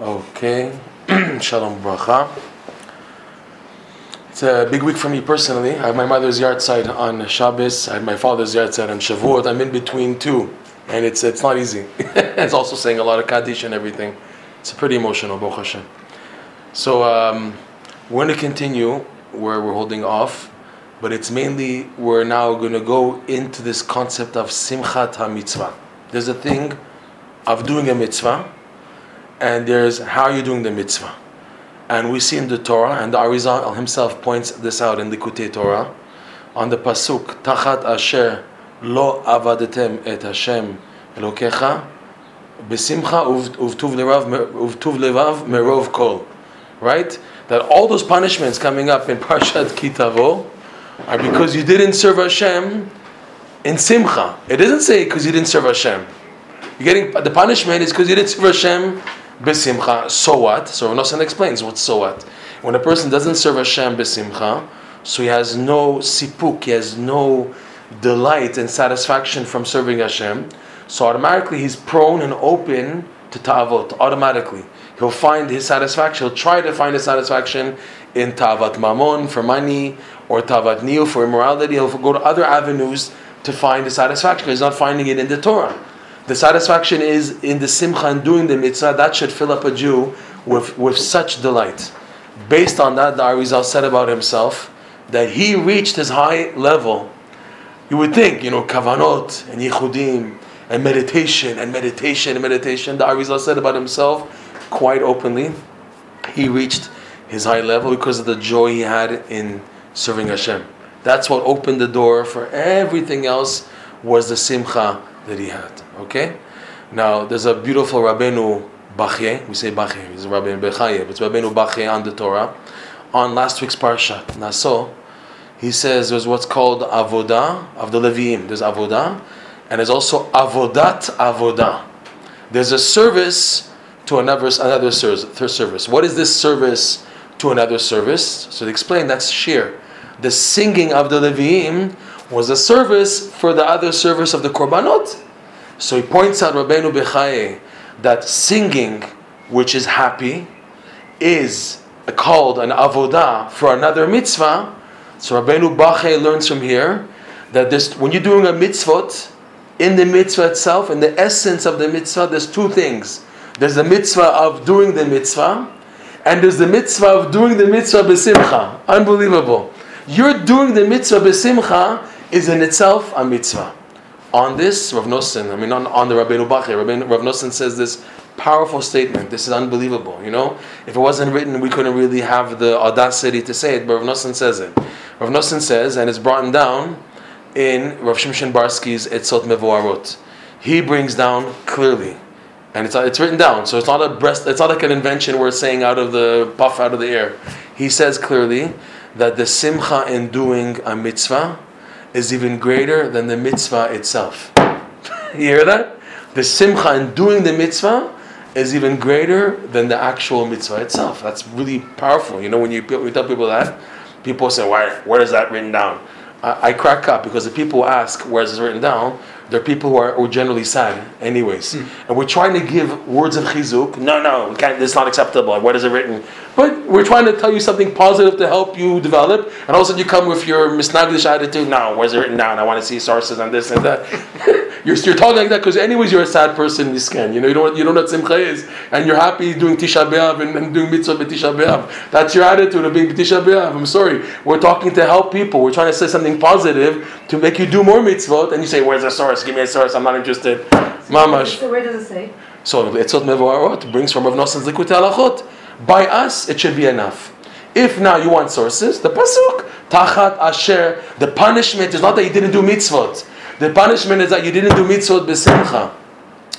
Okay, Shalom Bracha. It's a big week for me personally. I have my mother's yard yahrzeit on Shabbos. I have my father's yard yahrzeit on Shavuot. I'm in between two, and it's it's not easy. it's also saying a lot of Kaddish and everything. It's pretty emotional, Baruch Hashem. So um, we're going to continue where we're holding off, but it's mainly we're now going to go into this concept of Simchat HaMitzvah. There's a thing of doing a mitzvah and there's how you're doing the mitzvah. And we see in the Torah, and the Arizal himself points this out in the Likutei Torah, on the pasuk Tachat Asher Lo Avadetem Et Hashem Elokecha Besimcha Uvtuv Levav Merov Kol. Right? That all those punishments coming up in Parshat Kitavo are because you didn't serve Hashem in Simcha. It doesn't say because you didn't serve Hashem. You're getting the punishment is because you didn't serve Hashem besimcha. So what? So Rav Nosson explains what so what. When a person doesn't serve Hashem besimcha, so he has no sipuk, he has no delight and satisfaction from serving Hashem. So automatically he's prone and open to ta'avot. Automatically, he'll find his satisfaction. He'll try to find his satisfaction in ta'avat mamon for money or ta'avat niu for immorality. He'll go to other avenues to find the satisfaction. He's not finding it in the Torah the satisfaction is in the simcha and doing the mitzvah, that should fill up a Jew with, with such delight. Based on that, the Arizal said about himself that he reached his high level. You would think, you know, kavanot and yichudim and meditation and meditation and meditation. The Arizal said about himself quite openly, he reached his high level because of the joy he had in serving Hashem. That's what opened the door for everything else was the simcha that he had. Okay? Now, there's a beautiful Rabbeinu Bachye, we say Bachye, it's Rabbeinu Bechaye, it's Rabbeinu Bachye on the Torah. On last week's Parsha, Naso, he says there's what's called Avodah of the Leviim. There's Avodah, and there's also Avodat Avodah. There's a service to another, another service. What is this service to another service? So to explain, that's shir. The singing of the Leviim was a service for the other service of the Korbanot. So he points out Rabbeinu Bechaye that singing, which is happy, is called an avodah for another mitzvah. So Rabbeinu Bechaye learns from here that this, when you're doing a mitzvot, in the mitzvah itself, in the essence of the mitzvah, there's two things. There's the mitzvah of doing the mitzvah, and there's the mitzvah of doing the mitzvah besimcha. Unbelievable. You're doing the mitzvah besimcha is in itself a mitzvah. On this, Rav Nosson, I mean, on, on the Rabbeinu Bachya, Rav Nosson says this powerful statement. This is unbelievable, you know? If it wasn't written, we couldn't really have the audacity to say it, but Rav Nosson says it. Rav Nosson says, and it's brought down in Rav Shimshon Barsky's Etzot Mevoarot. He brings down clearly, and it's, it's written down, so it's not a breast, it's not like an invention we're saying out of the puff out of the air. He says clearly that the simcha in doing a mitzvah is even greater than the mitzvah itself. you hear that? The simcha in doing the mitzvah is even greater than the actual mitzvah itself. That's really powerful. You know, when you, you tell people that, people say, Why, where is that written down? I, I crack up because the people ask, Where is it written down? They're people who are, who are generally sad, anyways. Mm. And we're trying to give words of chizuk. No, no, can't, this is not acceptable. What is it written? But we're trying to tell you something positive to help you develop. And all of a sudden you come with your misnaglish attitude. No, where's it written down? I want to see sources on this and that. you're, you're talking like that because anyways you're a sad person, Miskan. You know, you don't, you don't know what Simcha is. And you're happy doing Tisha B'Av and, and doing Mitzvah B'Tisha B'Av. That's your attitude of being B'Tisha B'Av. I'm sorry. We're talking to help people. We're trying to say something positive to make you do more mitzvot. And you say, where's the source? Give me a source. I'm not interested. Mamash. So where does it say? So Etzot Mevoarot brings from Rav Nosson's Likutei Halachot. By us, it should be enough. If now you want sources, the pasuk tachat asher. The punishment is not that you didn't do mitzvot. The punishment is that you didn't do mitzvot besimcha.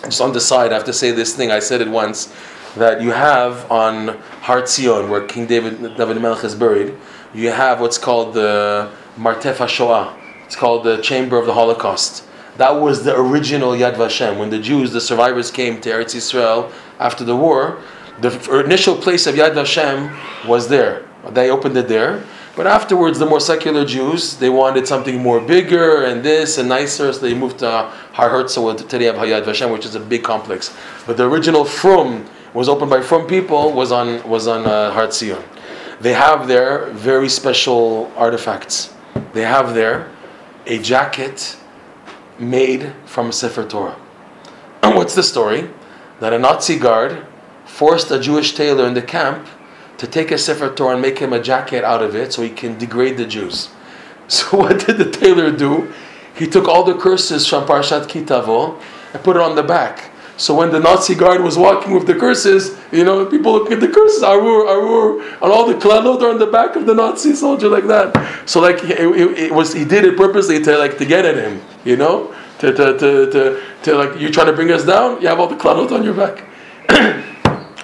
Just on the side, I have to say this thing. I said it once that you have on Har Zion, where King David David Melech is buried. You have what's called the Martef HaShoah. It's called the Chamber of the Holocaust. That was the original Yad Vashem. When the Jews, the survivors, came to Eretz Yisrael after the war, the initial place of Yad Vashem was there. They opened it there. But afterwards, the more secular Jews, they wanted something more bigger and this and nicer, so they moved to Har Herzl today have Hayad Vashem, which is a big complex. But the original Frum was opened by from people was on was on uh, Har Zion. They have there very special artifacts. They have there a jacket made from a Sefer Torah. What's the story? That a Nazi guard forced a Jewish tailor in the camp to take a Sefer Torah and make him a jacket out of it so he can degrade the Jews. So what did the tailor do? He took all the curses from Parshat Ki Tavo and put it on the back. So when the Nazi guard was walking with the curses, you know, people look at the curses, arur, arur, and all the klalot are on the back of the Nazi soldier like that. So like it, it, it, was, he did it purposely to like to get at him, you know, to to to to, to like you trying to bring us down, you have all the klalot on your back.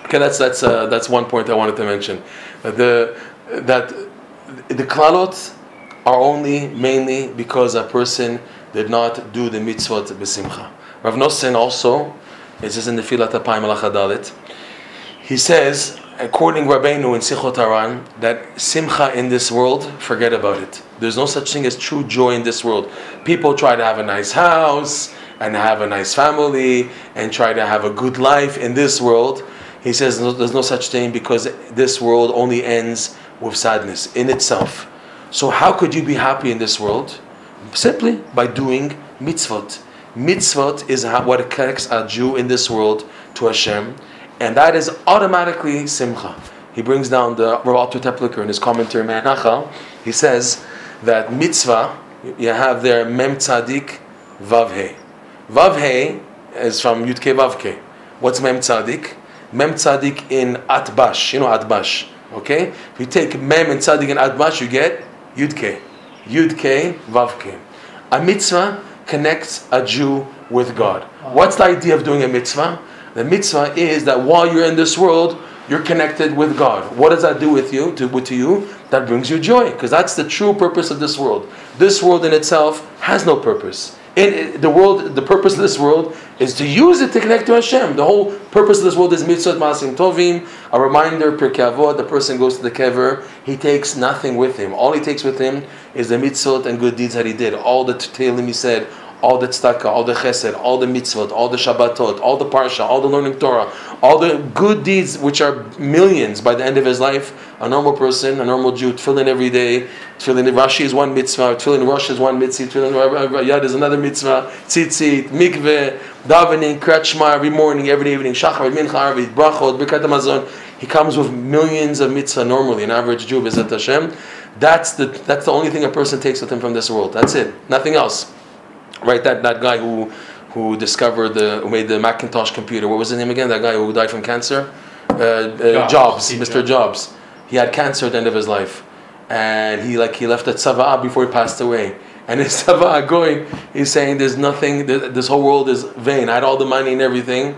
okay, that's that's uh, that's one point I wanted to mention. That the that the klalot are only mainly because a person did not do the mitzvot besimcha. Rav Nosson also it says in the Filat Apayim Alachadalit. He says, according Rabbeinu in Sichot Haran, that simcha in this world, forget about it. There's no such thing as true joy in this world. People try to have a nice house and have a nice family and try to have a good life in this world. He says there's no such thing because this world only ends with sadness in itself. So how could you be happy in this world? Simply by doing mitzvot. Mitzvot is what connects a Jew in this world to Hashem, and that is automatically simcha. He brings down the Rav Alter Tepliker in his commentary Me'anachal. He says that mitzvah you have there mem tzadik vav he. Vav he is from Yudke Vavke. What's mem tzadik? Mem tzadik in atbash. You know atbash. Okay. If you take mem and tzadik in atbash, you get Yudke. Yudke Vavke. A mitzvah connects a Jew with God. What's the idea of doing a mitzvah? The mitzvah is that while you're in this world, you're connected with God. What does that do with you? To, to you, that brings you joy, because that's the true purpose of this world. This world in itself has no purpose in the world, the purpose of this world is to use it to connect to Hashem. The whole purpose of this world is mitzvot maasim tovim. A reminder, Pirkei Avot, the person goes to the kever, he takes nothing with him. All he takes with him is the mitzvot and good deeds that he did. All the Tehillim he said, all the tzedakah, all the chesed, all the mitzvot, all the shabbatot, all the parsha, all the learning Torah, all the good deeds, which are millions by the end of his life. A normal person, a normal Jew, tefillin every day. Tefillin Rashi is one mitzvah. Tefillin Rosh is one mitzvah. Tefillin Yad is another mitzvah. Tzitzit, mikveh, davening, kretschma every morning, every evening, shachar, mincha, arvit, brachot, birkat hamazon. He comes with millions of mitzvah normally. An average Jew, B'ezrat Hashem. That's the that's the only thing a person takes with him from this world. That's it. Nothing else right? That that guy who who discovered the who made the Macintosh computer. What was his name again? That guy who died from cancer. Uh, uh, Jobs, Jobs Mr. Jobs. He had cancer at the end of his life, and he like he left a tzava before he passed away. And his tzava going, he's saying, "There's nothing. This whole world is vain. I had all the money and everything."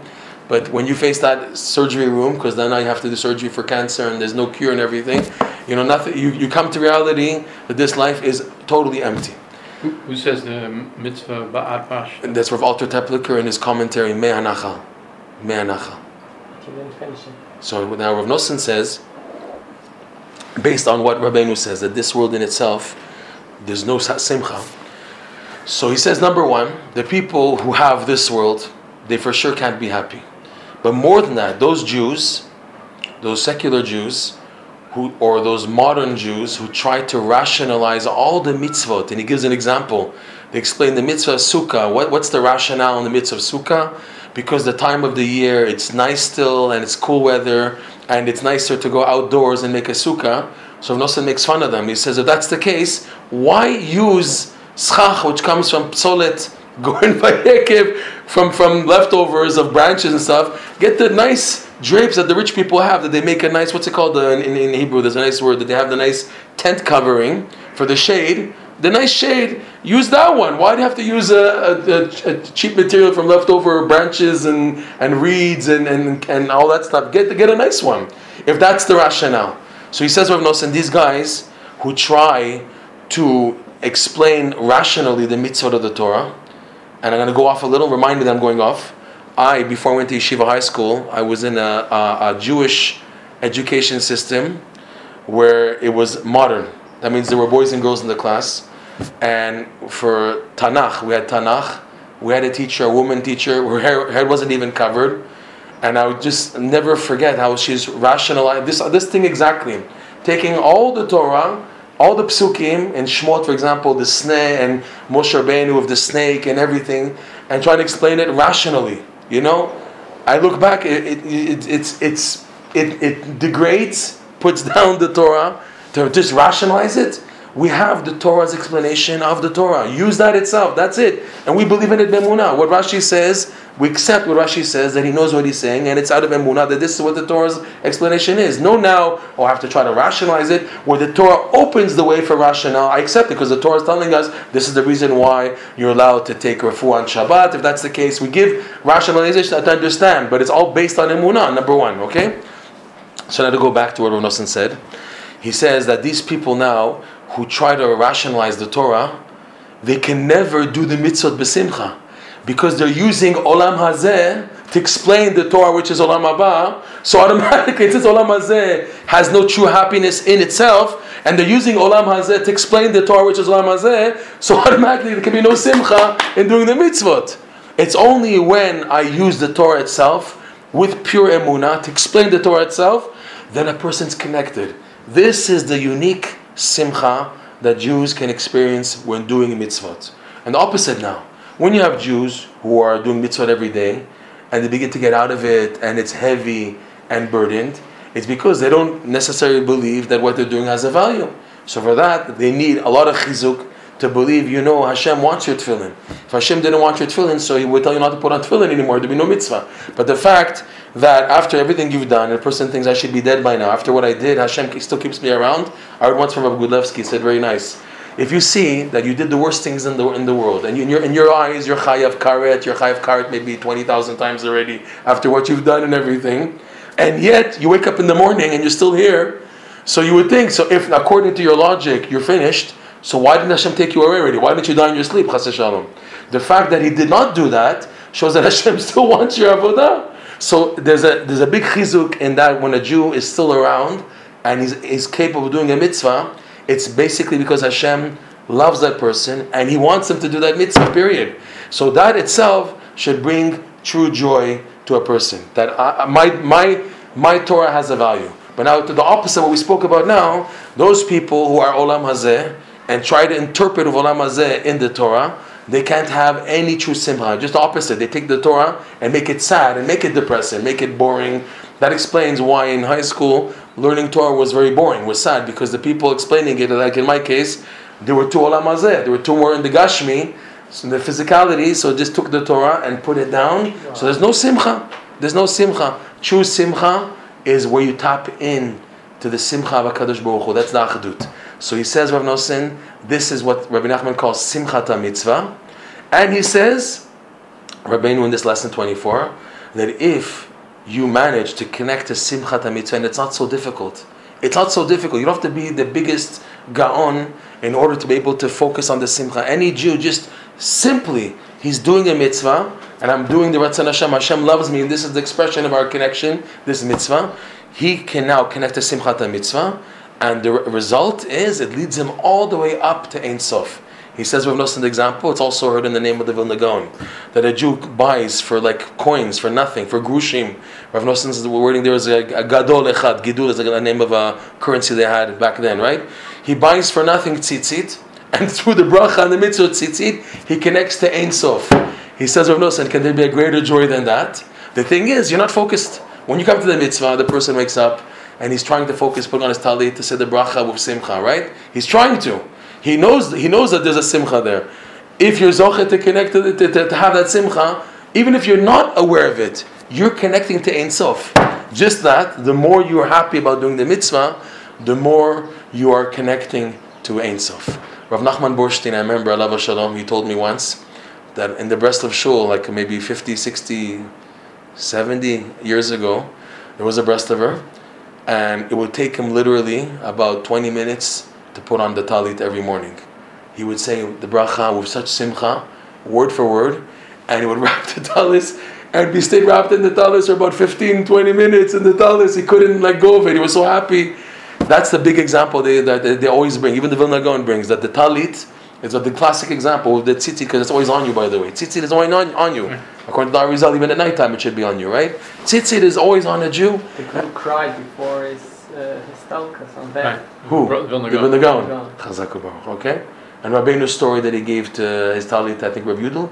But when you face that surgery room, because then I have to do surgery for cancer and there's no cure and everything, you know nothing. You, you come to reality that this life is totally empty. Who, says the mitzvah ba'at bash? And that's Rav Alter Tepliker in his commentary, Me'anachal. Me'anachal. So now Rav Nosson says, based on what Rabbeinu says, that this world in itself, there's no simcha. So he says, number one, the people who have this world, they for sure can't be happy. But more than that, those Jews, those secular Jews, who, or those modern Jews who try to rationalize all the mitzvot. And he gives an example. They explain the mitzvah of sukkah. What, what's the rationale in the mitzvah of sukkah? Because the time of the year, it's nice still and it's cool weather and it's nicer to go outdoors and make a sukkah. So Nosson makes fun of them. He says, if that's the case, why use schach, which comes from psolet, going by from, from leftovers of branches and stuff? Get the nice drapes that the rich people have that they make a nice what's it called uh, in, in, Hebrew there's a nice word that they have the nice tent covering for the shade. The nice shade use that one. Why do you have to use a, a, a cheap material from leftover branches and, and reeds and, and, and all that stuff? Get, get a nice one if that's the rationale. So he says Rav and these guys who try to explain rationally the mitzvot of the Torah and I'm going to go off a little remind me that I'm going off I, before I went to Yeshiva High School, I was in a, a, a Jewish education system where it was modern. That means there were boys and girls in the class. And for Tanakh, we had Tanakh. We had a teacher, a woman teacher. Her hair, hair wasn't even covered. And I would just never forget how she's rationalized this, this thing exactly. Taking all the Torah, all the psukim in Shmot, for example, the snake, and Moshe Rabbeinu with the snake and everything, and trying to explain it rationally. You know, I look back, it, it, it, it's, it's, it, it degrades, puts down the Torah to just rationalize it. We have the Torah's explanation of the Torah. Use that itself. That's it. And we believe in it b'emunah. What Rashi says, we accept what Rashi says, that he knows what he's saying, and it's out of emunah that this is what the Torah's explanation is. No now, oh, I have to try to rationalize it, where the Torah opens the way for rationale. I accept it because the Torah is telling us this is the reason why you're allowed to take refu on Shabbat. If that's the case, we give rationalization to understand, but it's all based on emunah, number one, okay? So now to go back to what Rav said, he says that these people now who try to rationalize the Torah, they can never do the mitzvot besimcha because they're using olam hazeh to explain the Torah, which is olam haba. So automatically, since olam hazeh has no true happiness in itself, and they're using olam hazeh to explain the Torah, which is olam hazeh, so automatically there can be no simcha in doing the mitzvot. It's only when I use the Torah itself with pure emunah to explain the Torah itself, then a person's connected. This is the unique simcha that Jews can experience when doing mitzvot. And the opposite now. When you have Jews who are doing mitzvot every day, and they begin to get out of it, and it's heavy and burdened, it's because they don't necessarily believe that what they're doing has a value. So for that, they need a lot of chizuk to believe, you know, Hashem wants your tefillin. If Hashem didn't want your tefillin, so He would tell you not to put on tefillin anymore. There'd be no mitzvah. But the fact that after everything you've done, a person thinks I should be dead by now. After what I did, Hashem still keeps me around. I heard once from Rabbi Gudlevsky said very nice. If you see that you did the worst things in the in the world, and you, in your in your eyes you're chayav karet, you're chayav karet maybe twenty thousand times already after what you've done and everything, and yet you wake up in the morning and you're still here, so you would think so. If according to your logic you're finished, so why didn't Hashem take you away already? Why didn't you die in your sleep? Shalom. The fact that He did not do that shows that Hashem still wants your avodah. So there's a there's a big chizuk in that when a Jew is still around and he's, he's capable of doing a mitzvah, it's basically because Hashem loves that person and He wants him to do that mitzvah. Period. So that itself should bring true joy to a person. That I, my my my Torah has a value. But now to the opposite, what we spoke about now, those people who are olam hazeh and try to interpret olam hazeh in the Torah they can't have any true simcha. Just the opposite. They take the Torah and make it sad and make it depressing, make it boring. That explains why in high school learning Torah was very boring, was sad because the people explaining it, like in my case, there were two olam hazeh. There were two more in the gashmi, so in the physicality. So just took the Torah and put it down. So there's no simcha. There's no simcha. True simcha is where you tap in to the simcha of Hakadosh Baruch Hu. That's the achadut. So he says, Rav Nosson, this is what Rabbi Nachman calls Simchat mitzvah. And he says, Rabbeinu in this lesson 24, that if you manage to connect to Simchat mitzvah, and it's not so difficult, it's not so difficult. You don't have to be the biggest gaon in order to be able to focus on the simcha. Any Jew just simply, he's doing a mitzvah, and I'm doing the Ratzon Hashem. Hashem loves me, and this is the expression of our connection, this mitzvah. He can now connect to Simchat mitzvah, and the result is it leads him all the way up to Ein Sof. He says, Nosson, the example, it's also heard in the name of the Vilna Gaon, that a Jew buys for like coins, for nothing, for grushim. Rav Nosson's wording there is a, a gadol echad, gidul is like the name of a currency they had back then, right? He buys for nothing tzitzit, and through the bracha and the mitzvah tzitzit, he connects to Ein Sof. He says, Rav Nosson, can there be a greater joy than that? The thing is, you're not focused. When you come to the mitzvah, the person wakes up, and he's trying to focus, putting on his talit to say the bracha with simcha, right? He's trying to. He knows, he knows that there's a simcha there. If you're zoche to connect to, to, to, to, have that simcha, even if you're not aware of it, you're connecting to Ein Sof. Just that, the more you are happy about doing the mitzvah, the more you are connecting to Ein Sof. Rav Nachman Burstein, I remember, Allah Shalom, he told me once that in the Breslov Shul, like maybe 50, 60, 70 years ago, there was a breast Breslover, and it would take him literally about 20 minutes to put on the talit every morning. He would say the bracha with such simcha, word for word, and he would wrap the talis and be stayed wrapped in the talis for about 15, 20 minutes in the talis. He couldn't let go of it. He was so happy. That's the big example they, that they, they always bring. Even the Vilna Gaon brings that the talit is the classic example of the tzitzit because it's always on you, by the way. Tzitzit is always on, on you. According to the Arizal, even at nighttime it should be on you, right? Tzitzit is always on a Jew. The who cried before his, uh, his talkas on Right. that. Who? Bro- Vilna Ibn Gaon. the Gaon. Gaon. Chazak Baruch, Okay? And Rabbeinu's story that he gave to his talit, I think Rav Yudel,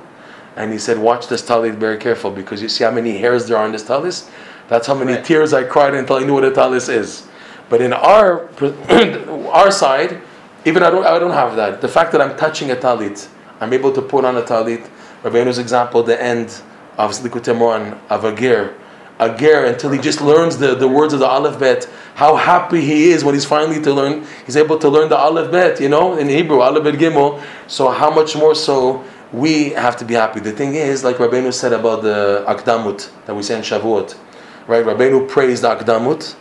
and he said, watch this talit very careful because you see how many hairs there are on this talis? That's how many Right. tears I cried until I knew what a talis is. But in our our side, even I don't I don't have that. The fact that I'm touching a talit, I'm able to put on a talit. Rabbeinu's example, the end of Slikut Moharan of a ger, a ger until he just learns the, the words of the Aleph Bet. How happy he is when he's finally to learn. He's able to learn the Aleph Bet, you know, in Hebrew, Aleph Bet Gimel. So how much more so we have to be happy. The thing is, like Rabbeinu said about the Akdamut that we say in Shavuot, right? Rabbeinu praised the Akdamut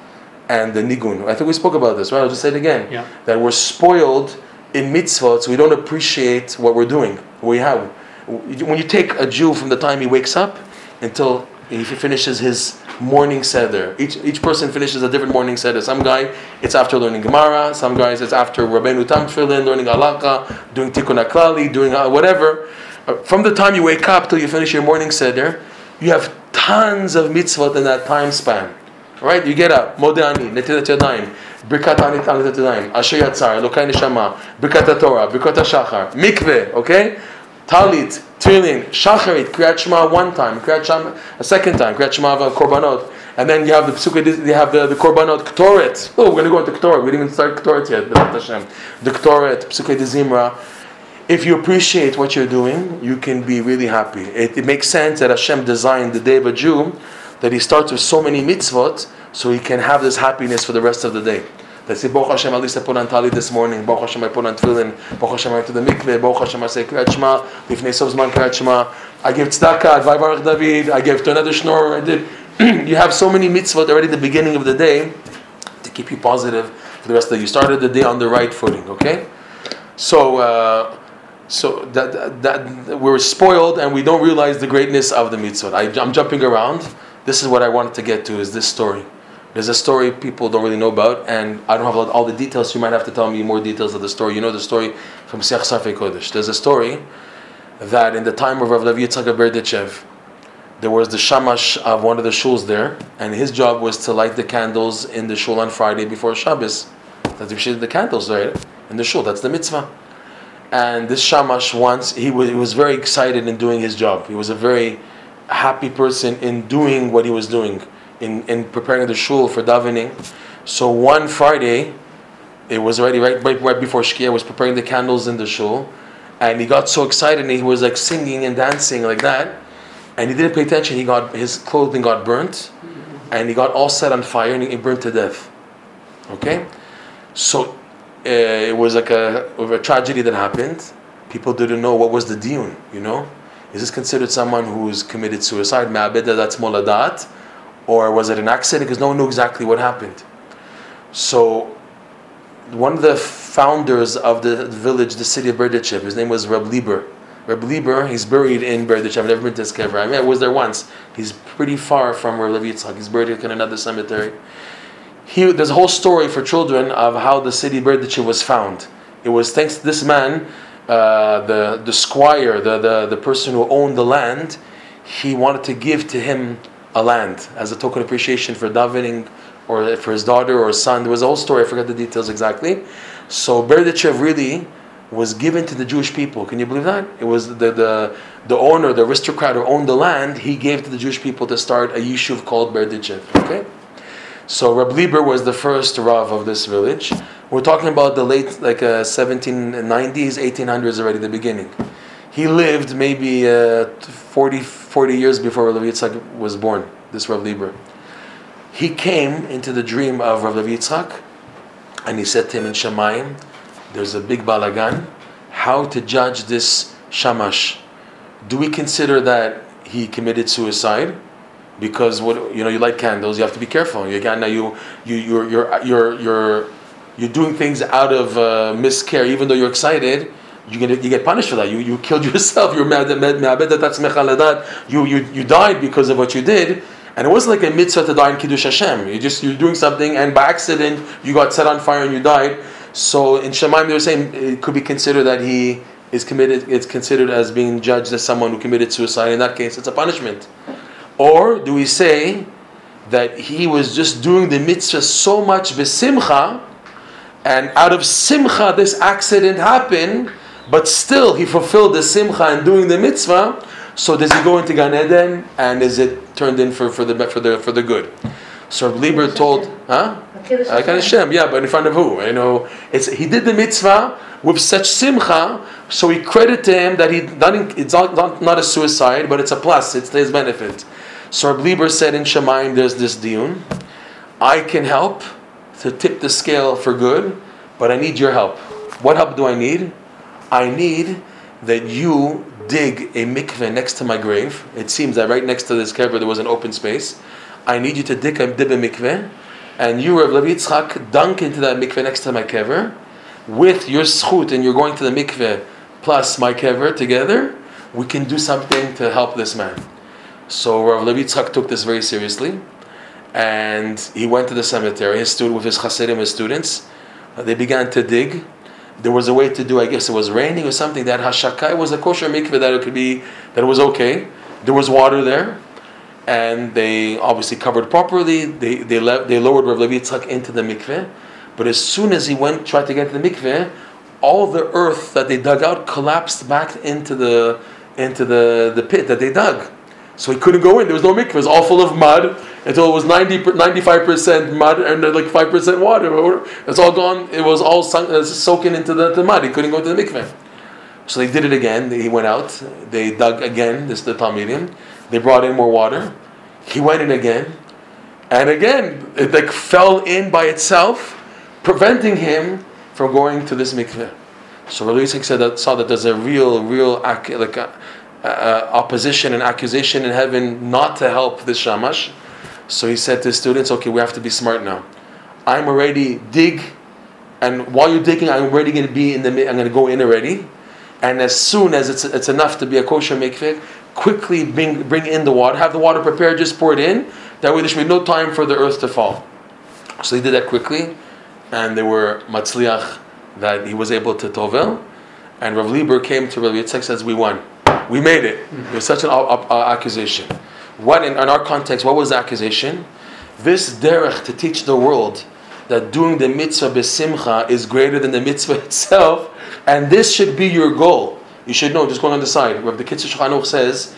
and the Nigun. I think we spoke about this, right? I'll just say it again. Yeah. That we're spoiled in mitzvot, so we don't appreciate what we're doing. We have. When you take a Jew from the time he wakes up until he finishes his morning seder, each, each person finishes a different morning seder. Some guy, it's after learning Gemara. Some guys, it's after Rabbeinu Tam Tefillin, learning Alaka, doing Tikkun HaKlali, doing uh, whatever. Uh, From the time you wake up till you finish your morning seder, you have tons of mitzvot in that time span. Right? You get up, Modani, Netilat Yadayim, Birkat Anit Anit Yadayim, Asher Yatzar, Elokai Neshama, Birkat Torah, Birkat HaShachar, Mikveh, okay? Talit, Tefillin, Shacharit, Kriyat Shema one time, Kriyat Shema a second time, Kriyat Shema of Korbanot, and then you have the Pesukei, you have the, the Korbanot Ktoret. Oh, we're going to go into Ktoret. We didn't even start Ktoret yet, B'ezrat Hashem. The Ktoret, Pesukei de Zimra. If you appreciate what you're doing, you can be really happy. It, it makes sense that Hashem designed the day of a Jew, that he starts with so many mitzvot, so he can have this happiness for the rest of the day. They say, Baruch Hashem, at least I put on tali this morning. Baruch Hashem, I put on tefillin. Baruch Hashem, I went to the mikveh. Baruch Hashem, I say Kriyat Shema. Lifnei Sof Zman Kriyat Shema. I give tzedakah, Advai David. I give to another schnorr. I did. you have so many mitzvot already at the beginning of the day to keep you positive for the rest of the day. You started the day on the right footing, okay? So, uh, so that, that, that we're spoiled and we don't realize the greatness of the mitzvot. I, I'm jumping around. This is what I wanted to get to. Is this story? There's a story people don't really know about, and I don't have all the details. So you might have to tell me more details of the story. You know the story from Siach Sarfei Kodesh. There's a story that in the time of Rav Levi Yitzhak Berdichev, there was the shamash of one of the shuls there, and his job was to light the candles in the shul on Friday before Shabbos. That's the the candles right in the shul. That's the mitzvah. And this shamash once he was, he was very excited in doing his job. He was a very happy person in doing what he was doing, in, in preparing the shul for davening. So one Friday, it was already right, right, right before Shkia, was preparing the candles in the shul, and he got so excited and he was like singing and dancing like that, and he didn't pay attention. He got his clothing got burnt, and he got all set on fire and he burned to death. Okay, so uh, it was like a, a tragedy that happened. People didn't know what was the diyun, you know. Is this considered someone who's committed suicide? Ma'abeda that's moladat, or was it an accident? Because no one knew exactly what happened. So, one of the founders of the village, the city of Berdichev, his name was Reb Lieber. Reb Lieber, he's buried in Berdichev. I've never been to his kever. I mean, I was there once. He's pretty far from Reb Yitzhak. He's buried in another cemetery. He, there's a whole story for children of how the city of Berdichev was found. It was thanks to this man, uh, the, the squire, the, the, the person who owned the land, he wanted to give to him a land as a token appreciation for davening or for his daughter or son. There was a whole story, I forgot the details exactly. So Berdichev really was given to the Jewish people. Can you believe that? It was the, the, the owner, the aristocrat who owned the land, he gave to the Jewish people to start a yishuv called Berdichev. Okay? So Reb Lieber was the first Rav of this village. We're talking about the late, like uh, 1790s, 1800s already, the beginning. He lived maybe uh, 40, 40 years before Rav Yitzhak was born, this Rav Lieber. He came into the dream of Rav Yitzhak, and he said to him in Shemayim, there's a big balagan, how to judge this shamash. Do we consider that he committed suicide? Because what you know, you light candles, you have to be careful. You got now you you you're you're you're you're, you're doing things out of uh, miscare, even though you're excited. You get you get punished for that. You you killed yourself. You're mad You you you died because of what you did. And it wasn't like a mitzvah to die in Kiddush Hashem. You just you're doing something, and by accident you got set on fire and you died. So in Shemaim they were saying it could be considered that he is committed, it's considered as being judged as someone who committed suicide. In that case, it's a punishment. Or do we say that he was just doing the mitzvah so much besimcha, and out of simcha this accident happened, but still he fulfilled the simcha and doing the mitzvah. So does he go into Gan Eden, and is it turned in for, for the for the for the good? So Reb Lieber told, huh? Can Hashem, yeah, but in front of who? You know, it's he did the mitzvah with such simcha, so we credit to him that he not it's not, not, not a suicide, but it's a plus. It's his benefit. So Reb Lieber said in Shemaim, there's this diun. I can help to tip the scale for good, but I need your help. What help do I need? I need that you dig a mikveh next to my grave. It seems that right next to this kever there was an open space. I need you to dig a, dig a mikveh, and you, Rav Levi Yitzchak, dunk into that mikveh next to my kever. With your schut, and you're going to the mikveh plus my kever together, we can do something to help this man. So Rav Levi Yitzchak took this very seriously, and he went to the cemetery. His student with his chassidim, his students, they began to dig. There was a way to do. I guess it was raining or something. That Hashakai was a kosher mikveh that it could be that it was okay. There was water there, and they obviously covered properly. They they, le- they lowered Rav Levi Yitzchak into the mikveh, but as soon as he went tried to get to the mikveh, all the earth that they dug out collapsed back into the into the, the pit that they dug. So he couldn't go in. There was no mikveh. It was all full of mud until it was 90, 95% mud and uh, like 5% water. It's all gone. It was all sunk, uh, soaking into the, the, mud. He couldn't go to the mikveh. So they did it again. He went out. They dug again. This is the Talmudim. They brought in more water. He went in again. And again, it like fell in by itself, preventing him from going to this mikveh. So Rabbi said that saw that there's a real, real like uh, uh, opposition and accusation in heaven not to help this shamash. So he said to his students, "Okay, we have to be smart now. I'm already dig, and while you're digging, I'm already going to be in the. I'm going to go in already, and as soon as it's it's enough to be a kosher mikveh, quickly bring bring in the water. Have the water prepared, just pour it in. That way, there should be no time for the earth to fall. So he did that quickly, and they were matzliach that he was able to tovel. And Rav Lieber came to Rav Yitzchak says, "We won." We made it. It was such an uh, accusation. What in, in, our context? What was the accusation? This derech to teach the world that doing the mitzvah besimcha is greater than the mitzvah itself, and this should be your goal. You should know. Just going on the side, where the Kitzur Shulchan says,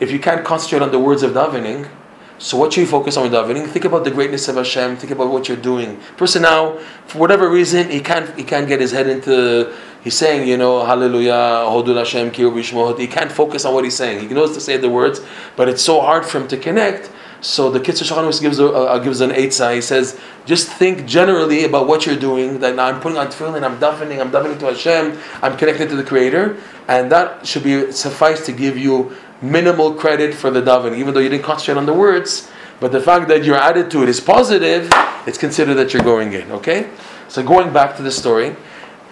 if you can't concentrate on the words of davening, so what should you focus on with davening? Think about the greatness of Hashem. Think about what you're doing. Person now, for whatever reason, he can't he can't get his head into. He's saying, you know, Hallelujah, Hodul Hashem, Kiru He can't focus on what he's saying. He knows to say the words, but it's so hard for him to connect. So the Kitzur Shulchan gives uh, gives an eitzah. He says, just think generally about what you're doing. That now I'm putting on tefillin, I'm davening, I'm davening to Hashem, I'm connected to the Creator, and that should be suffice to give you minimal credit for the davening, even though you didn't concentrate on the words. But the fact that your attitude is positive, it's considered that you're going in. Okay. So going back to the story,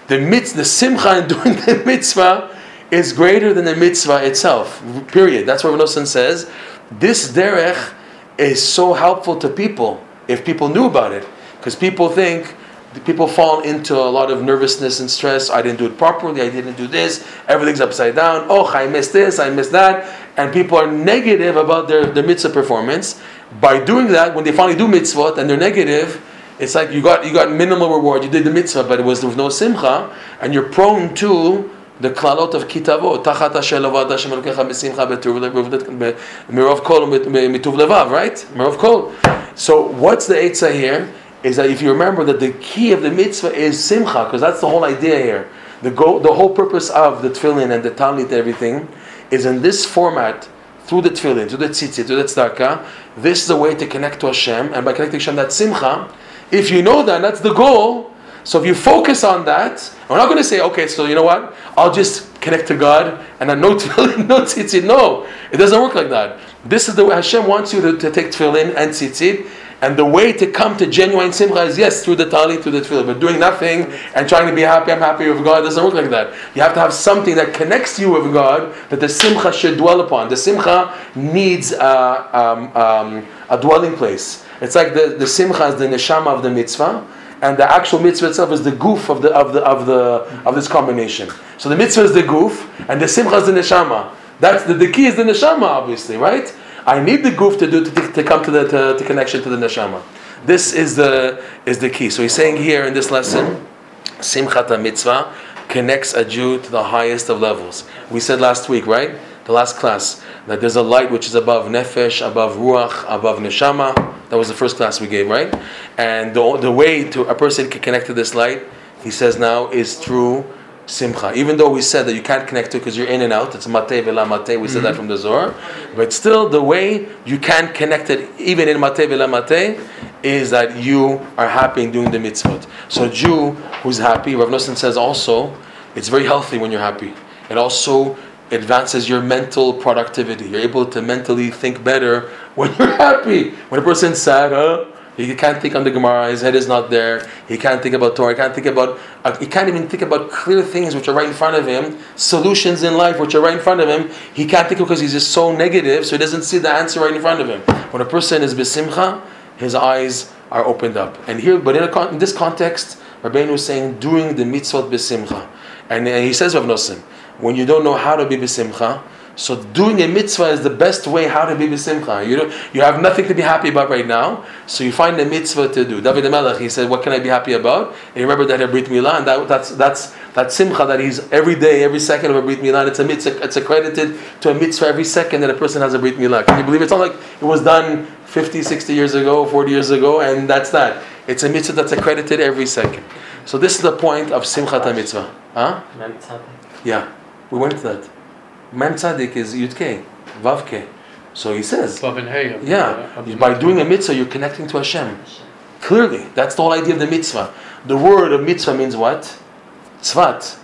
the mitzvah, the simcha in doing the mitzvah is greater than the mitzvah itself. Period. That's what Reb Nosson says. This derech is so helpful to people if people knew about it, because people think people fall into a lot of nervousness and stress. I didn't do it properly. I didn't do this. Everything's upside down. Oh, I missed this. I missed that. And people are negative about their, their mitzvah performance. By doing that, when they finally do mitzvot and they're negative, it's like you got you got minimal reward. You did the mitzvah, but it was with no simcha, and you're prone to the klalot of kitavot. Tachat shelovad Hashem elokecha besimcha mirov kol mituv levav. Right, mirov kol. So what's the eitzah here? is that if you remember that the key of the mitzvah is simcha, because that's the whole idea here. The, go, the whole purpose of the tefillin and the talit and everything is in this format, through the tefillin, through the tzitzit, through the tzedakah, this is the way to connect to Hashem, and by connecting to Hashem, that's simcha. If you know that, that's the goal. So if you focus on that, we're not going to say, okay, so you know what? I'll just connect to God and then no tefillin, no tzitzit. No, it doesn't work like that. This is the way Hashem wants you to, to take tefillin and tzitzit and the way to come to genuine simcha is yes, through the tali, through the tefillah. But doing nothing and trying to be happy, I'm happy with God, doesn't work like that. You have to have something that connects you with God that the simcha should dwell upon. The simcha needs um, um, a dwelling place. It's like the, the simcha is the neshama of the mitzvah, and the actual mitzvah itself is the goof of the of the of the of this combination. So the mitzvah is the goof, and the simcha is the neshama. That's the, the key is the neshama, obviously, right? I need the goof to do to, to come to the to, to connection to the neshama. This is the is the key. So he's saying here in this lesson, simchat mitzvah connects a Jew to the highest of levels. We said last week, right? The last class that there's a light which is above nefesh, above ruach, above neshama. That was the first class we gave, right? And the, the way to a person can connect to this light, he says now, is through simcha. Even though we said that you can't connect to it because you're in and out, it's mate vela mate, we said that mm-hmm. from the Zohar. But still, the way you can connect it, even in mate vela mate, is that you are happy in doing the mitzvot. So a Jew who's happy, Rav Nosson says also, it's very healthy when you're happy. It also advances your mental productivity. You're able to mentally think better when you're happy. When a person's sad, huh? He can't think on the Gemara. His head is not there. He can't think about Torah. He can't think about. Uh, he can't even think about clear things which are right in front of him. Solutions in life which are right in front of him. He can't think because he's just so negative, so he doesn't see the answer right in front of him. When a person is besimcha, his eyes are opened up. And here, but in, a, in this context, Rabbeinu is saying doing the mitzvot besimcha, and, and he says Rav Nosson, when you don't know how to be besimcha, so doing a mitzvah is the best way how to be b'simcha. You don't, you have nothing to be happy about right now, so you find a mitzvah to do. David Melech, he said, "What can I be happy about?" And he remembered that at Brit Milah, and that, that's that's that simcha that he's every day, every second of a Brit Milah. It's a mitzvah. It's accredited to a mitzvah every second that a person has a Brit Milah. Can you believe it? It's not like it was done 50, 60 years ago, 40 years ago, and that's that. It's a mitzvah that's accredited every second. So this is the point of simchat mitzvah. Huh? Yeah, we went to that. Mem Tzaddik is Yudke, Vavke. So he says, Vav and Hey. of the- yeah, by doing a mitzvah, you're connecting to Hashem. Clearly, that's the whole idea of the mitzvah. The word of mitzvah means what? Tzvat.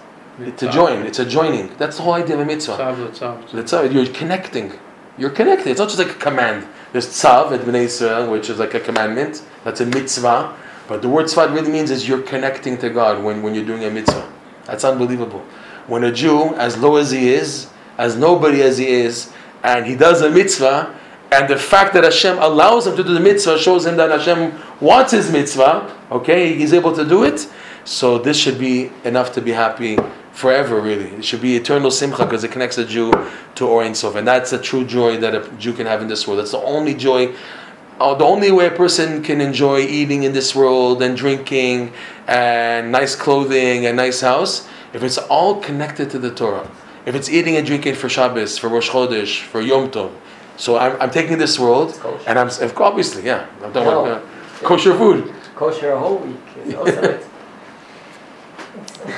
To join. It's a joining. That's the whole idea of a mitzvah. Tzav, tzav. The tzav, you're connecting. You're connecting. It's not just like a command. There's tzav at Bnei Israel, which is like a commandment. That's a mitzvah. But the word tzvat really means is you're connecting to God when, when you're doing a mitzvah. That's unbelievable. When a Jew, as low as he is, as nobody as he is, and he does a mitzvah, and the fact that Hashem allows him to do the mitzvah shows him that Hashem wants his mitzvah, okay, he's able to do it. So this should be enough to be happy forever, really. It should be eternal simcha because it connects a Jew to Or Sof. And that's a true joy that a Jew can have in this world. That's the only joy, uh, the only way a person can enjoy eating in this world and drinking and nice clothing and nice house, if it's all connected to the Torah. If it's eating and drinking for Shabbos, for Rosh Chodesh, for Yom Tov. So I'm, I'm taking this world, and I'm obviously, yeah, I'm talking No. about uh, kosher food. Kosher a whole week is also it.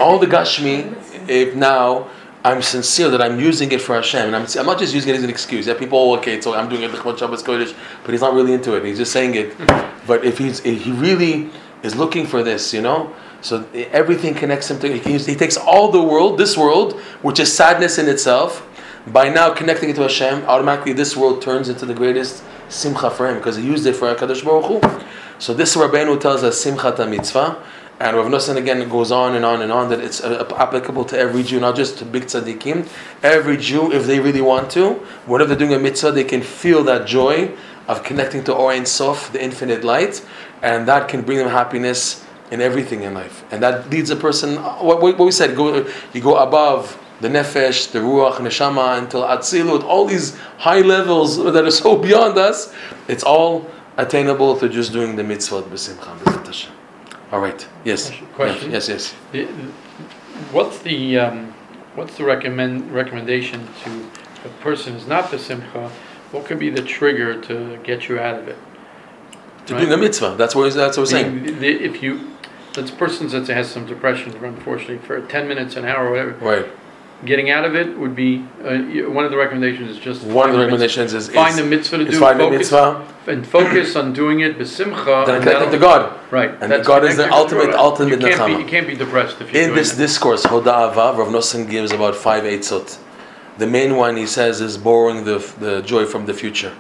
all the Gashmi, if now I'm sincere that I'm using it for Hashem, and I'm, I'm not just using it as an excuse. Yeah, people, oh, okay, so I'm doing it Lichvot Shabbos Kodesh, but he's not really into it. He's just saying it. But if he's if he really is looking for this, you know, so everything connects him to. He, he takes all the world, this world, which is sadness in itself. By now connecting it to Hashem, automatically this world turns into the greatest simcha for him because he used it for Hakadosh Baruch Hu. So this Rabbeinu tells us simchat mitzvah. And Rav Nosson again goes on and on and on that it's uh, applicable to every Jew, not just to big tzaddikim. Every Jew, if they really want to, whenever they're doing a mitzvah, they can feel that joy of connecting to Ein Sof, the infinite light, and that can bring them happiness in everything in life. And that leads a person, what, what we said, go, you go above the nefesh, the ruach, neshama, until atzilut, all these high levels that are so beyond us, it's all attainable through just doing the mitzvot b'simcha, All right. Yes. Question? Yes. Yes. The- What's the, um, what's the recommend, recommendation to a person who's not the simcha? What could be the trigger to get you out of it? To doing the mitzvah. That's what. That's what we're saying. The- the- If you, this person that has some depression, unfortunately, for 10 minutes, an hour, whatever, Right. getting out of it would be, uh, one of the recommendations is just. One of the the recommendations is. Find the mitzvah to do, find the focus, mitzvah, and focus on doing it besimcha. then and connecting to God. Right. And that's God is the ultimate- ultimate You can't be, you can't be depressed if you're In this that. discourse, Hoda'ava, Rav Nosson gives about five eitzot. The main one he says is borrowing the, the joy from the future,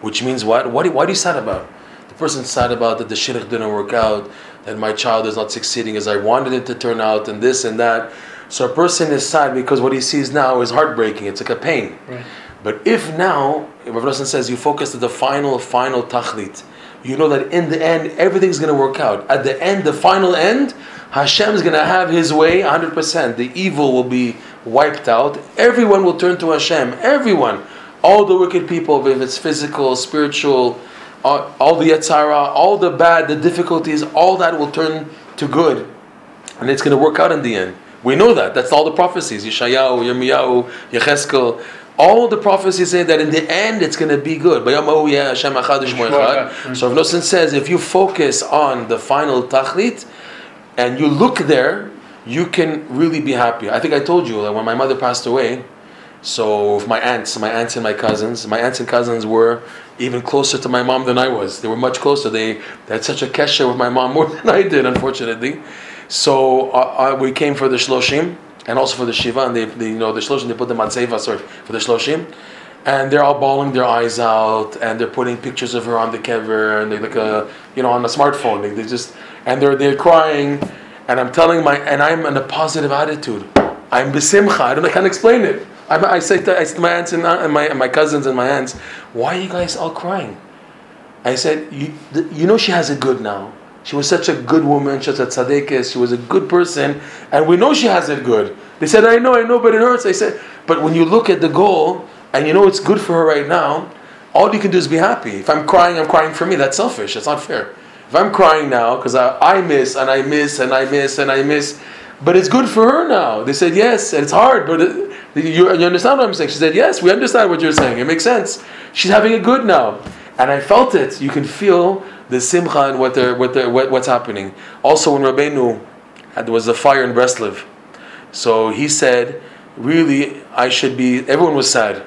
which means what? What, what are you sad about? The person's sad about that the shidduch didn't work out, that my child is not succeeding as I wanted it to turn out, and this and that. So a person is sad because what he sees now is heartbreaking. It's like a pain. Right. But if now, Rav Nosson says, you focus at the final, final tachlit, you know that in the end, everything's going to work out. At the end, the final end, Hashem is going to have His way 100%. The evil will be wiped out. Everyone will turn to Hashem. Everyone. All the wicked people, if it's physical, spiritual, all, all the yatzara, all the bad, the difficulties, all that will turn to good. And it's going to work out in the end. We know that. That's all the prophecies. Yeshayahu, Yirmiyahu, Yecheskel. All the prophecies say that in the end it's going to be good. So Rav Nosson says if you focus on the final tachlit and you look there, you can really be happy. I think I told you that when my mother passed away, so my aunts, my aunts and my cousins, my aunts and cousins were even closer to my mom than I was. They were much closer. They, they had such a kesha with my mom more than I did, unfortunately. So uh, uh, we came for the shloshim and also for the shiva, and they, they you know the shloshim they put them on seva sorry for the shloshim, and they're all bawling their eyes out, and they're putting pictures of her on the cover, and they like a you know on a smartphone. They, they just and they're they're crying, and I'm telling my and I'm in a positive attitude. I'm besimcha. I don't I can't explain it. I, I say to, I say to my aunts and, and my and my cousins and my aunts, why are you guys all crying? I said, you, you know she has it good now. She was such a good woman, such a tzaddikis, she was a good person, and we know she has it good. They said, I know, I know, but it hurts. I said, but when you look at the goal, and you know it's good for her right now, all you can do is be happy. If I'm crying, I'm crying for me. That's selfish. That's not fair. If I'm crying now because I, I miss and I miss and I miss and I miss, but it's good for her now. They said yes, and it's hard, but it, you, you understand what I'm saying? She said yes. We understand what you're saying. It makes sense. She's having it good now, and I felt it. You can feel the simcha and what they're, what they're, what, what's happening. Also, when Rabbeinu had, there was a fire in Breslev, so he said, really, I should be. Everyone was sad,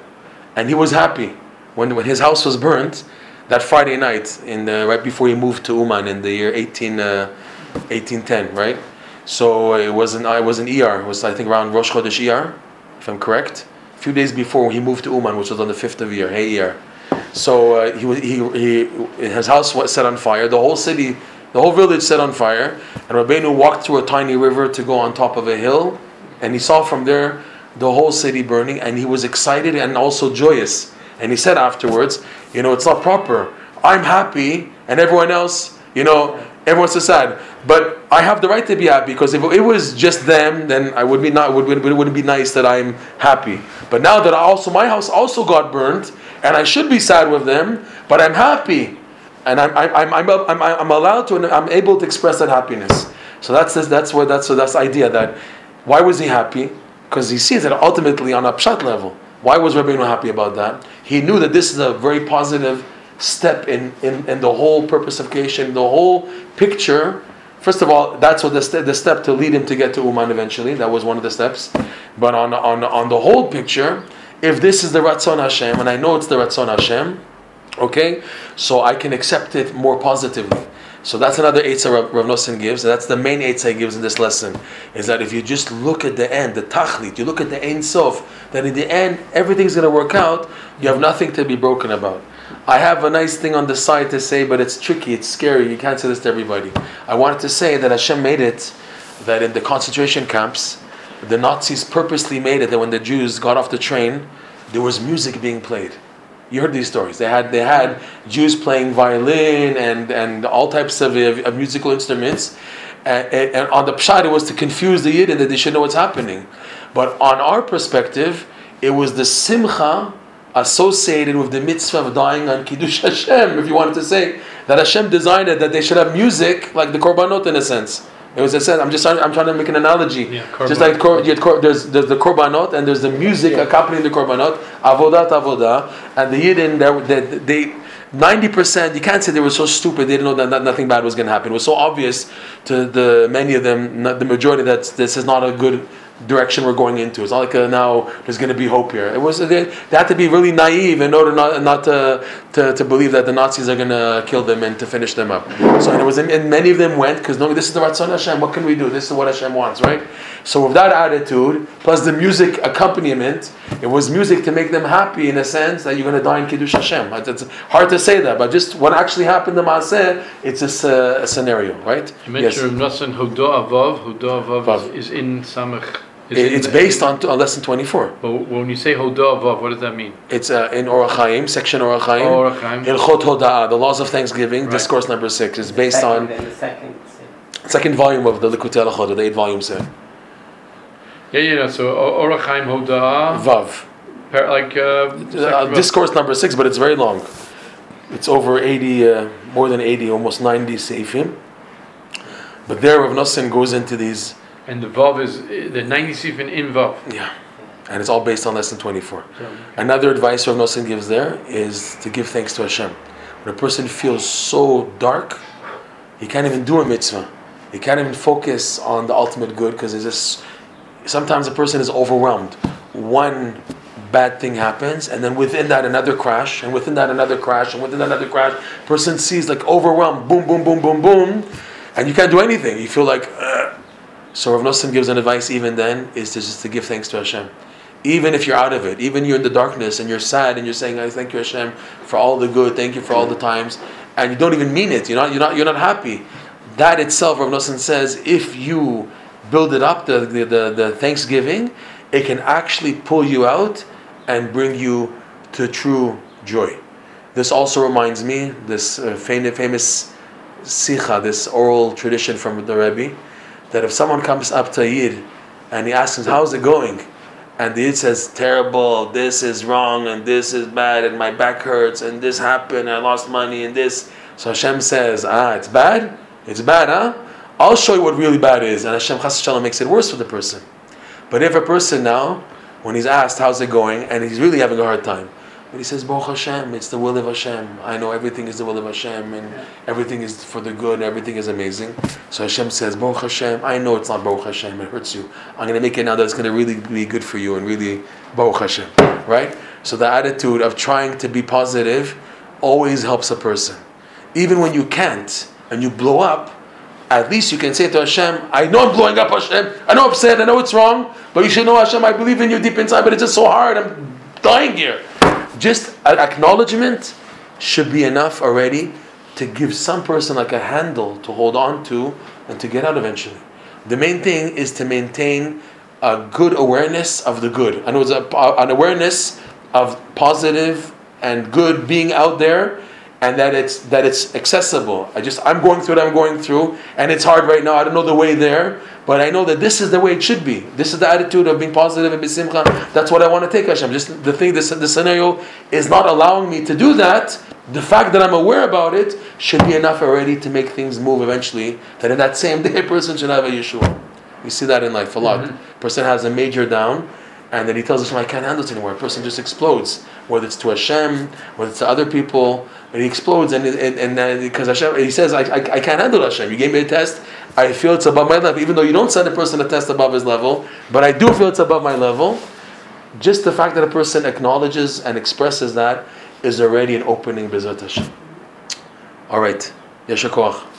and he was happy when when his house was burnt that Friday night in the, right before he moved to Uman in the year 18, uh, 1810, right? So it was an I was an ER. It was I think around Rosh Chodesh ER, if I'm correct. A few days before he moved to Uman, which was on the fifth of Iyar, Hey ER. So uh, he, he, he, his house was set on fire. The whole city, the whole village set on fire. And Rabbeinu walked through a tiny river to go on top of a hill, and he saw from there the whole city burning, and he was excited and also joyous. And he said afterwards, you know, it's not proper. I'm happy, and everyone else, you know, everyone's so sad. But I have the right to be happy because if it was just them, then I would be not would, would it wouldn't be nice that I'm happy. But now that I also my house also got burned, and I should be sad with them, but I'm happy, and I'm I'm I'm I'm, I'm, allowed to I'm able to express that happiness. So that's that's where that's so that's the idea that why was he happy? Because he sees that ultimately on a pshat level. Why was Rabbeinu happy about that? He knew that this is a very positive step in, in, in the whole purpose of creation, the whole picture. First of all, that's what the, ste- the step to lead him to get to Uman eventually. That was one of the steps. But on, on, on the whole picture, if this is the Ratzon Hashem, and I know it's the Ratzon Hashem, okay, so I can accept it more positively. So that's another Eitzah Rav, Rav Nosson gives, and that's the main Eitzah he gives in this lesson, is that if you just look at the end, the Tachlit, you look at the Ein Sof, that in the end, everything's going to work out, you have nothing to be broken about. I have a nice thing on the side to say, but it's tricky, it's scary, you can't say this to everybody. I wanted to say that Hashem made it that in the concentration camps, the Nazis purposely made it that when the Jews got off the train, there was music being played. You heard these stories. They had they had Jews playing violin and, and all types of, of musical instruments, and, and, and on the pshat it was to confuse the yid and that they should know what's happening. But on our perspective, it was the simcha associated with the mitzvah of dying on kiddush Hashem. If you wanted to say that Hashem designed it that they should have music like the korbanot in a sense. It was a sense. I'm just trying, I'm trying to make an analogy. Yeah, just like kor, kor, there's there's the korbanot and there's the music accompanying the korbanot, avodat avodah, and the yidden they, they, they 90% you can't say they were so stupid they didn't know that, that nothing bad was going to happen. It was so obvious to the many of them, not the majority that this is not a good direction we're going into. It's not like uh now there's going to be hope here. It was they, they had to be really naive in order not not to, to, to believe that the Nazis are going to kill them and to finish them up. So and it was and many of them went because no, this is the Ratzon Hashem. What can we do? This is what Hashem wants, right? So with that attitude plus the music accompaniment, it was music to make them happy in a sense that you're going to die in Kiddush Hashem. It's hard to say that, but just what actually happened to Maaseh, it's just a, a scenario, right? You mentioned Nosson Hodo Avov. Hodo Avov Vav. is, in Samach It- it- it's based on, on lesson 24. But when you say Hodah Vav, what does that mean? It's uh, in Orach Chaim, section Orach Chaim. Oh, Chaim. Hilchot Hoda'ah, the laws of thanksgiving, Right. discourse number six, is based Second on the second. second volume of the Likutei Halachot, the eight volumes there. Yeah, yeah. So Orach Chaim Hodah, Vav. par- like uh, Uh, discourse number six, but it's very long. It's over 80, uh, more than 80, almost 90 seifim. But there, Rav Nosson goes into these, and the Vav is uh, the 90 seifim in Vav. yeah, and it's all based on lesson 24. So, Another advice Rav Nosson gives there is to give thanks to Hashem. When a person feels so dark, he can't even do a mitzvah. He can't even focus on the ultimate good because it's just sometimes a person is overwhelmed. One bad thing happens, and then within that another crash, and within that another crash, and within that another crash. Person sees like overwhelmed, boom, boom, boom, boom, boom, and you can't do anything. You feel like. Ugh. So Rav Nosson gives an advice even then is to just to give thanks to Hashem. Even if you're out of it, even you're in the darkness and you're sad and you're saying, I thank you Hashem for all the good, thank you for all the times, and you don't even mean it, you're not you're not you're not happy. That itself, Rav Nosson says, if you build it up, the, the, the, the thanksgiving, it can actually pull you out and bring you to true joy. This also reminds me, this uh, famous, famous sikha, this oral tradition from the Rebbe, that if someone comes up to a Yid and he asks him, how's it going? And the Yid says, terrible, this is wrong, and this is bad, and my back hurts, and this happened, I lost money, and this. So Hashem says, ah, it's bad? It's bad, huh? I'll show you what really bad is. And Hashem Chas Shalom makes it worse for the person. But if a person now, when he's asked, how's it going, and he's really having a hard time, but he says, Baruch Hashem, it's the will of Hashem. I know everything is the will of Hashem, and everything is for the good, everything is amazing. So Hashem says, Baruch Hashem, I know it's not Baruch Hashem, it hurts you. I'm going to make it now that it's going to really be good for you, and really Baruch Hashem. Right? So the attitude of trying to be positive always helps a person. Even when you can't, and you blow up, at least you can say to Hashem, I know I'm blowing up, Hashem. I know I'm upset, I know it's wrong, but you should know, Hashem, I believe in you deep inside, but it's just so hard. I'm dying here. Just an acknowledgement should be enough already to give some person like a handle to hold on to and to get out eventually. The main thing is to maintain a good awareness of the good. and it's a, an awareness of positive and good being out there and that it's that it's accessible. I just I'm going through what I'm going through, and it's hard right now. I don't know the way there, but I know that this is the way it should be. This is the attitude of being positive and besimcha. That's what I want to take, Hashem. Just the thing, this the scenario is not allowing me to do that. The fact that I'm aware about it should be enough already to make things move eventually. That in that same day, a person should have a Yeshua. You see that in life a lot. Mm-hmm. Person has a major down, and then he tells Hashem, I can't handle it anymore. A person just explodes, whether it's to Hashem, whether it's to other people, and he explodes, and and, then because Hashem, he says, I, I, I can't handle Hashem. You gave me a test, I feel it's above my level, even though you don't send a person a test above his level, but I do feel it's above my level. Just the fact that a person acknowledges and expresses that is already an opening, B'ezrat Hashem. All right, Yasher Koach.